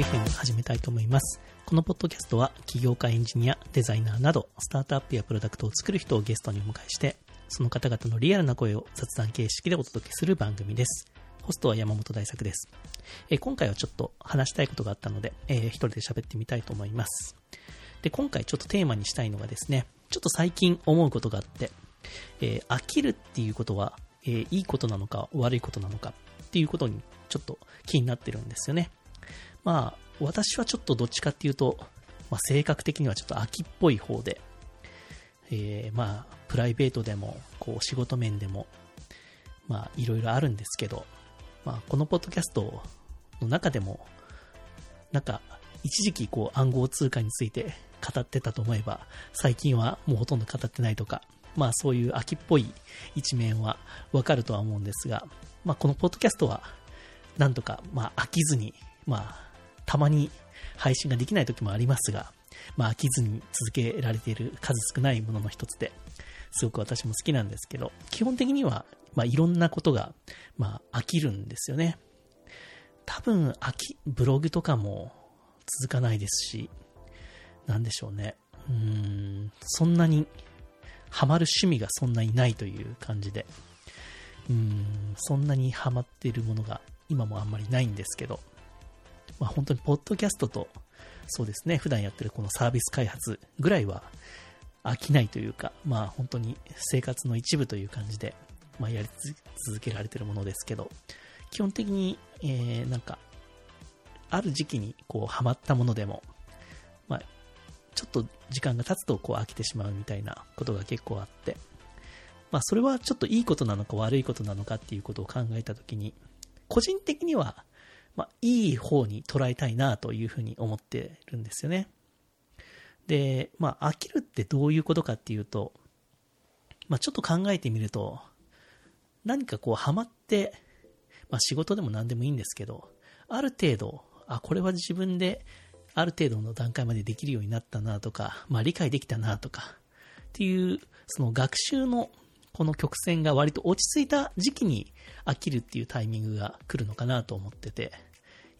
FM 始めたいと思います。このポッドキャストは起業家エンジニア、デザイナーなどスタートアップやプロダクトを作る人をゲストにお迎えして、その方々のリアルな声を雑談形式でお届けする番組です。ホストは山本大作です。え今回はちょっと話したいことがあったので、えー一人で喋ってみたいと思います。で、今回ちょっとテーマにしたいのがですね、ちょっと最近思うことがあって、えー飽きるっていうことは、えーいいことなのか悪いことなのかっていうことにちょっと気になってるんですよね。まあ、私はちょっとどっちかっていうと、まあ、性格的にはちょっと秋っぽい方で、えーまあ、プライベートでも、こう、仕事面でも、まあ、いろいろあるんですけど、まあ、このポッドキャストの中でも、なんか、一時期こう暗号通貨について語ってたと思えば、最近はもうほとんど語ってないとか、まあそういう秋っぽい一面はわかるとは思うんですが、まあこのポッドキャストは、なんとか、まあ飽きずに、まあ、たまに配信ができない時もありますが、まあ飽きずに続けられている数少ないものの一つで、すごく私も好きなんですけど、基本的には、まあいろんなことが、まあ飽きるんですよね。多分、飽き、ブログとかも続かないですし、なんでしょうね。うん、そんなに、ハマる趣味がそんなにないという感じで、うん、そんなにハマっているものが今もあんまりないんですけど、まあ本当にポッドキャストと、そうですね、普段やってるこのサービス開発ぐらいは飽きないというか、まあ本当に生活の一部という感じで、まあやり続けられてるものですけど、基本的に、えー、なんか、ある時期にこうハマったものでも、まあ、ちょっと時間が経つとこう飽きてしまうみたいなことが結構あって、まあそれはちょっといいことなのか悪いことなのかっていうことを考えたときに、個人的には、まあいい方に捉えたいなというふうに思ってるんですよね。で、まあ飽きるってどういうことかっていうと、まあちょっと考えてみると、何かこうハマって、まあ仕事でも何でもいいんですけど、ある程度、あ、これは自分である程度の段階までできるようになったなとか、まあ理解できたなとか、っていう、その学習のこの曲線が割と落ち着いた時期に飽きるっていうタイミングが来るのかなと思ってて、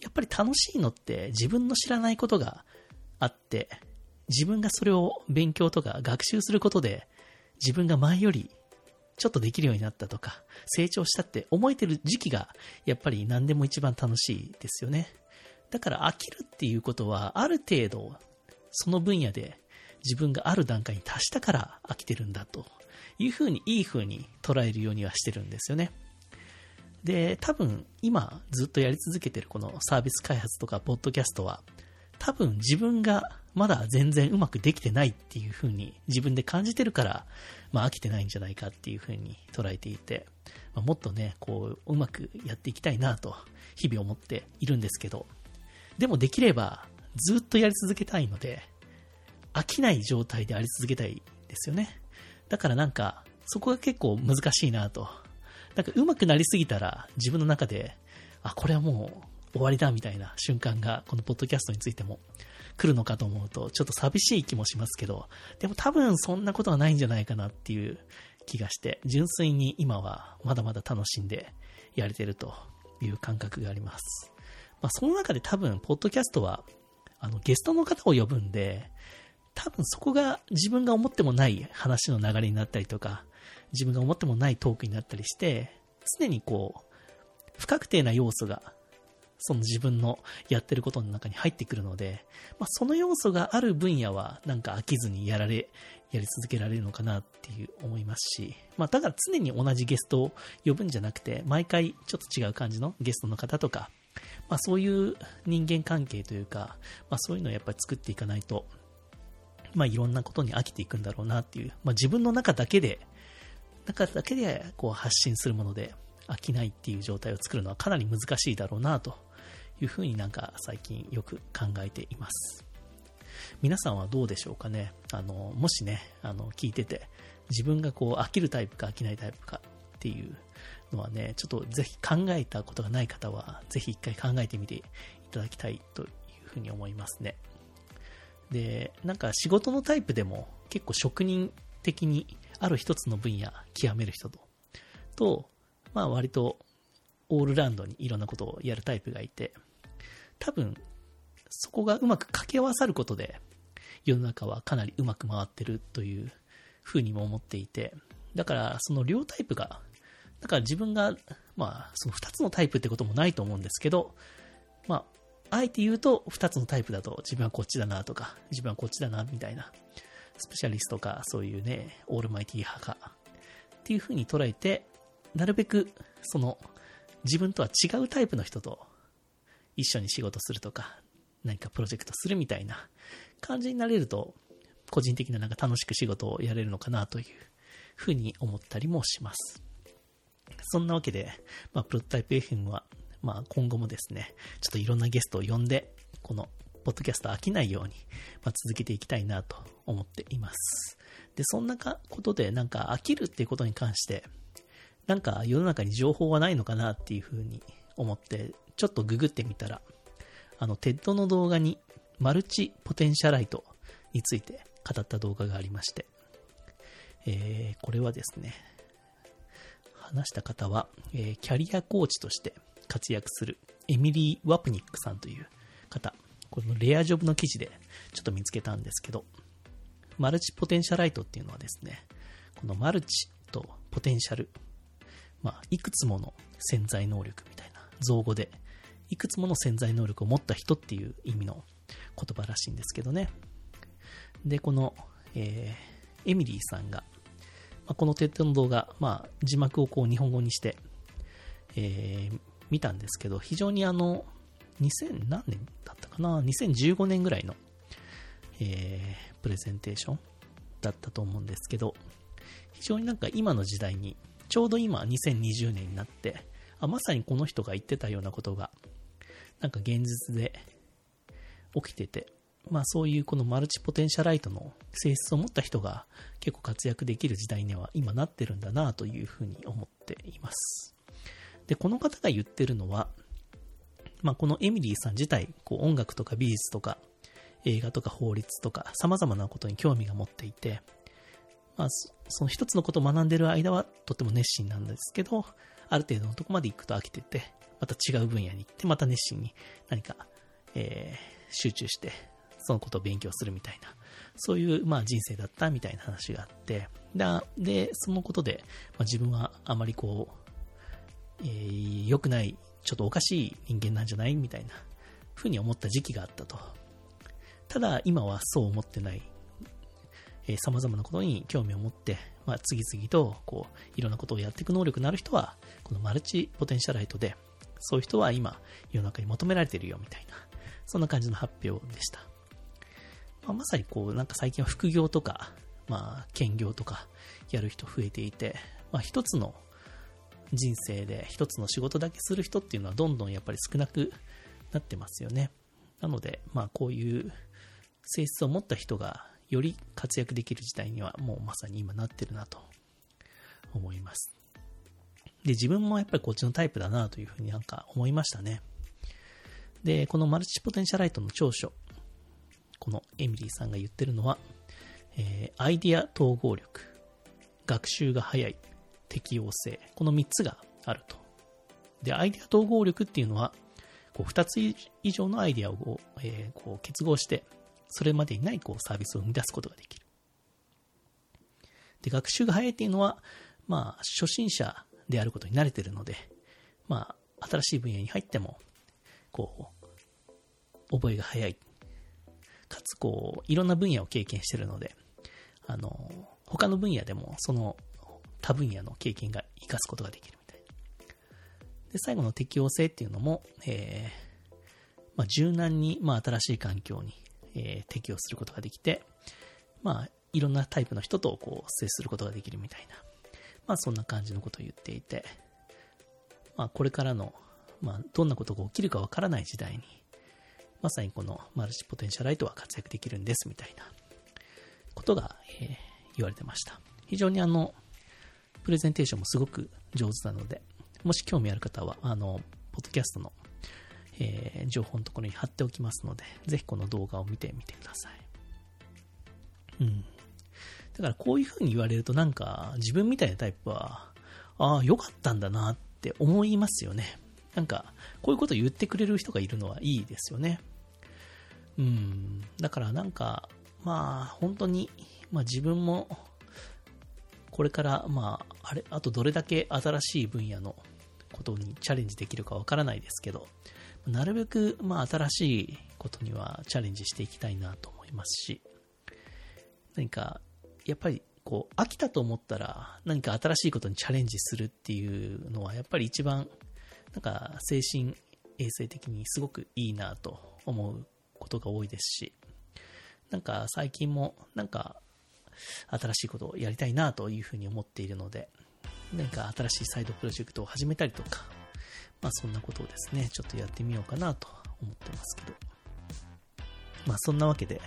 やっぱり楽しいのって自分の知らないことがあって、自分がそれを勉強とか学習することで、自分が前よりちょっとできるようになったとか、成長したって思えてる時期が、やっぱり何でも一番楽しいですよね。だから飽きるっていうことは、ある程度、その分野で自分がある段階に達したから飽きてるんだというふうに、いいふうに捉えるようにはしてるんですよね。で、多分今ずっとやり続けてるこのサービス開発とかポッドキャストは、多分自分がまだ全然うまくできてないっていう風に自分で感じてるから、まあ飽きてないんじゃないかっていう風に捉えていて、まあ、もっとね、こう、うまくやっていきたいなと日々思っているんですけど、でもできればずっとやり続けたいので、飽きない状態であり続けたいですよね。だからなんか、そこが結構難しいなと。なんか上手くなりすぎたら自分の中で、あ、これはもう終わりだみたいな瞬間がこのポッドキャストについても来るのかと思うとちょっと寂しい気もしますけど、でも多分そんなことはないんじゃないかなっていう気がして、純粋に今はまだまだ楽しんでやれてるという感覚があります。まあその中で多分ポッドキャストはあのゲストの方を呼ぶんで、多分そこが自分が思ってもない話の流れになったりとか、自分が思ってもないトークになったりして、常にこう、不確定な要素が、その自分のやってることの中に入ってくるので、まあ、その要素がある分野は、なんか飽きずにやられ、やり続けられるのかなっていう思いますし、まあ、だから常に同じゲストを呼ぶんじゃなくて、毎回ちょっと違う感じのゲストの方とか、まあ、そういう人間関係というか、まあ、そういうのをやっぱり作っていかないと、まあ、いろんなことに飽きていくんだろうなっていう、まあ、自分の中だけで、中だけでこう発信するもので飽きないっていう状態を作るのはかなり難しいだろうなというふうになんか最近よく考えています。皆さんはどうでしょうかね？あの、もしね、あの、聞いてて、自分がこう飽きるタイプか飽きないタイプかっていうのはね、ちょっとぜひ考えたことがない方は、ぜひ一回考えてみていただきたいというふうに思いますね。で、なんか仕事のタイプでも結構職人的にある一つの分野極める人と、と、まあ割とオールラウンドにいろんなことをやるタイプがいて、多分そこがうまく掛け合わさることで、世の中はかなりうまく回ってるというふうにも思っていて、だからその両タイプが、だから自分が、まあ、その2つのタイプってこともないと思うんですけど、まあ、あえて言うと2つのタイプだと自分はこっちだなとか、自分はこっちだなみたいな、スペシャリストか、そういうね、オールマイティ派か、っていうふうに捉えて、なるべく、その、自分とは違うタイプの人と一緒に仕事するとか、何かプロジェクトするみたいな感じになれると、個人的ななんか楽しく仕事をやれるのかなというふうに思ったりもします。そんなわけで、まあ、プロトタイプ FM は、まあ、今後もですね、ちょっといろんなゲストを呼んで、この、ポッドキャスト飽きないように、まあ、続けていきたいなと思っています。で、そんなことで、なんか飽きるっていうことに関して、なんか世の中に情報はないのかなっていうふうに思って、ちょっとググってみたら、あの、 TED の動画に、 multipotentialite について語った動画がありまして、えー、これはですね、話した方は、えー、キャリアコーチとして活躍するエミリー・ワプニックさんという方、このレアジョブの記事でちょっと見つけたんですけど、 multipotentialite っていうのはですね、このマルチとポテンシャル、まあ、いくつもの潜在能力みたいな造語で、いくつもの潜在能力を持った人っていう意味の言葉らしいんですけどね。で、この、えー、エミリーさんが、まあ、この TED の動画、まあ、字幕をこう日本語にして、えー、見たんですけど、非常にあの、2000何年だったかな ?2015 年ぐらいの、えー、プレゼンテーションだったと思うんですけど、非常になんか今の時代に、ちょうど今2020年になって、あ、まさにこの人が言ってたようなことが、なんか現実で起きてて、まあそういうこのマルチポテンシャライトの性質を持った人が結構活躍できる時代には今なってるんだなというふうに思っています。で、この方が言ってるのは、まあこのエミリーさん自体、こう音楽とか美術とか映画とか法律とか様々なことに興味が持っていて、まあその一つのことを学んでる間はとても熱心なんですけど、ある程度のとこまで行くと飽きてて、また違う分野に行って、また熱心に何か、えー、集中してそのことを勉強するみたいな、そういう、まあ、人生だったみたいな話があって、だで、そのことで、まあ、自分はあまりこう、えー、良くない、ちょっとおかしい人間なんじゃないみたいな、ふうに思った時期があったと。ただ、今はそう思ってない。えー、様々なことに興味を持って、まあ、次々と、こう、いろんなことをやっていく能力のある人は、このマルチポテンシャライトで、そういう人は今、世の中に求められてるよ、みたいな、そんな感じの発表でした。まあ、まさにこう、なんか最近は副業とか、まあ、兼業とかやる人増えていて、まあ、一つの人生で一つの仕事だけする人っていうのはどんどんやっぱり少なくなってますよね。なので、まあ、こういう性質を持った人がより活躍できる時代にはもうまさに今なってるなと思います。で、自分もやっぱりこっちのタイプだなというふうになんか思いましたね。で、このマルチポテンシャライトの長所、このエミリーさんが言ってるのは、えー、アイディア統合力、学習が早い、適応性、この3つがあると。で、アイデア統合力っていうのは、こう2つ以上のアイデアを、えー、こう結合して、それまでにないこうサービスを生み出すことができる。で、学習が早いっていうのは、まあ、初心者であることに慣れてるので、まあ、新しい分野に入っても、こう、覚えが早い。かつこう、いろんな分野を経験してるので、あの、他の分野でもその他分野の経験が活かすことができるみたい。で、最後の適応性っていうのも、えー、まあ、柔軟に、まあ、新しい環境に、えー、適応することができて、まあ、いろんなタイプの人とこう接することができるみたいな、まあ、そんな感じのことを言っていて、まあ、これからの、まあ、どんなことが起きるかわからない時代に、まさにこのマルチポテンシャライトは活躍できるんですみたいなことが、えー、言われてました。非常にあの、プレゼンテーションもすごく上手なので、もし興味ある方は、あの、ポッドキャストの、えー、情報のところに貼っておきますので、ぜひこの動画を見てみてください。うん。だからこういう風に言われるとなんか自分みたいなタイプは、ああ、良かったんだなって思いますよね。なんか、こういうことを言ってくれる人がいるのはいいですよね。うん。だからなんか、まあ、本当に、まあ自分も、これから、まあ、あれ、あとどれだけ新しい分野のことにチャレンジできるかわからないですけど、なるべく、まあ、新しいことにはチャレンジしていきたいなと思いますし、何か、やっぱり、こう、飽きたと思ったら、何か新しいことにチャレンジするっていうのは、やっぱり一番、なんか、精神衛生的にすごくいいなと思うことが多いですし、なんか最近も、なんか、新しいことをやりたいなというふうに思っているので、何か新しいサイドプロジェクトを始めたりとか、まあそんなことをですね、ちょっとやってみようかなと思ってますけど。まあそんなわけで、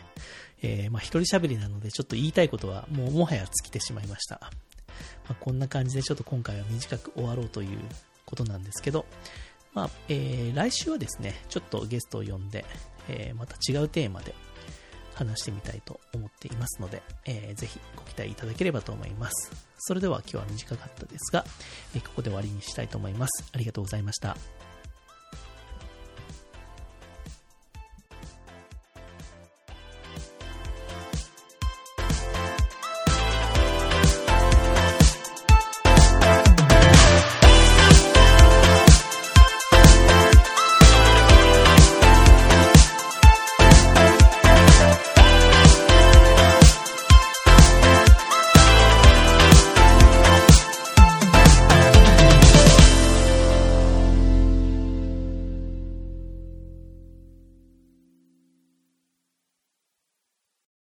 えー、まあ一人喋りなのでちょっと言いたいことはもうもはや尽きてしまいました。まあ、こんな感じでちょっと今回は短く終わろうということなんですけど、まあ、えー、来週はですね、ちょっとゲストを呼んで、えー、また違うテーマで話してみたいと思っていますので、えー、ぜひご期待いただければと思います。それでは今日は短かったですが、えー、ここで終わりにしたいと思います。ありがとうございました。